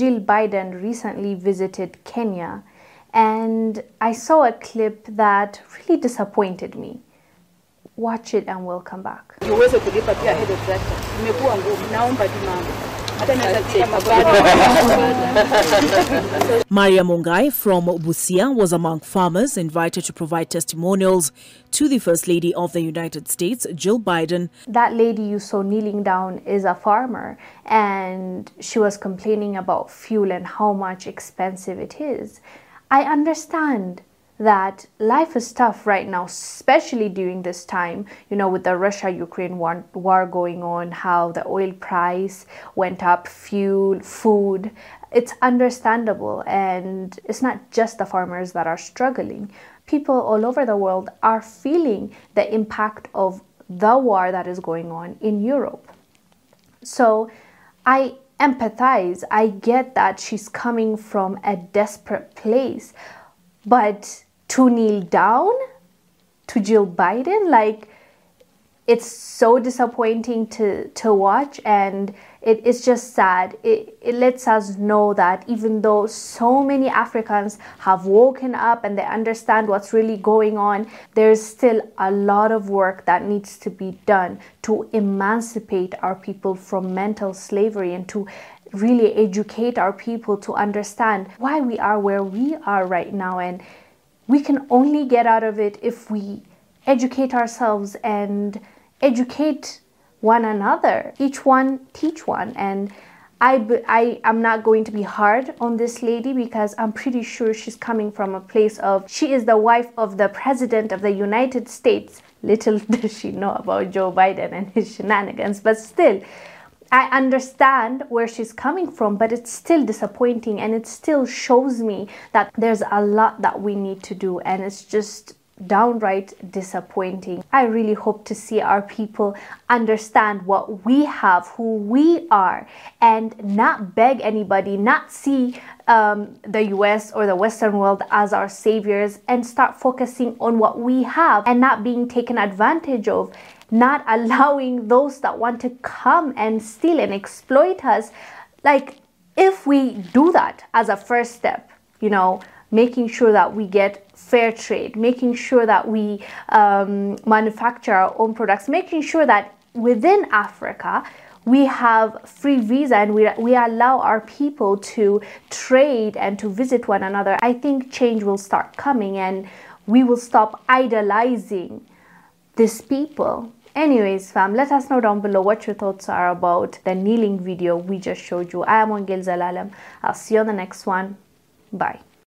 Jill Biden recently visited Kenya and I saw a clip that really disappointed me. Watch it and we'll come back. Maria Mungai from Busia was among farmers invited to provide testimonials to the First Lady of the United States, Jill Biden. That lady you saw kneeling down is a farmer and she was complaining about fuel and how much expensive it is. I understand that life is tough right now, especially during this time, you know, with the Russia Ukraine war, war going on, how the oil price went up, fuel, food. It's understandable, and it's not just the farmers that are struggling. People all over the world are feeling the impact of the war that is going on in Europe. So I empathize. I get that she's coming from a desperate place, but to kneel down to Jill Biden, like it's so disappointing to to watch and it is just sad. It, it lets us know that even though so many africans have woken up and they understand what's really going on there's still a lot of work that needs to be done to emancipate our people from mental slavery and to really educate our people to understand why we are where we are right now. And we can only get out of it if we educate ourselves and educate one another. Each one teach one. And I, I am not going to be hard on this lady because I'm pretty sure she's coming from a place of she is the wife of the president of the United States. Little does she know about Joe Biden and his shenanigans, but still, I understand where she's coming from, but it's still disappointing and it still shows me that there's a lot that we need to do, and it's just downright disappointing. I really hope to see our people understand what we have, who we are, and not beg anybody, not see um, the US or the Western world as our saviors, and start focusing on what we have and not being taken advantage of not allowing those that want to come and steal and exploit us. Like, if we do that as a first step, you know, making sure that we get fair trade, making sure that we um, manufacture our own products, making sure that within Africa, we have free visa and we, we allow our people to trade and to visit one another, I think change will start coming and we will stop idolizing these people Anyways, fam, let us know down below what your thoughts are about the kneeling video we just showed you. I am Wongel Zelalem. I'll see you on the next one. Bye.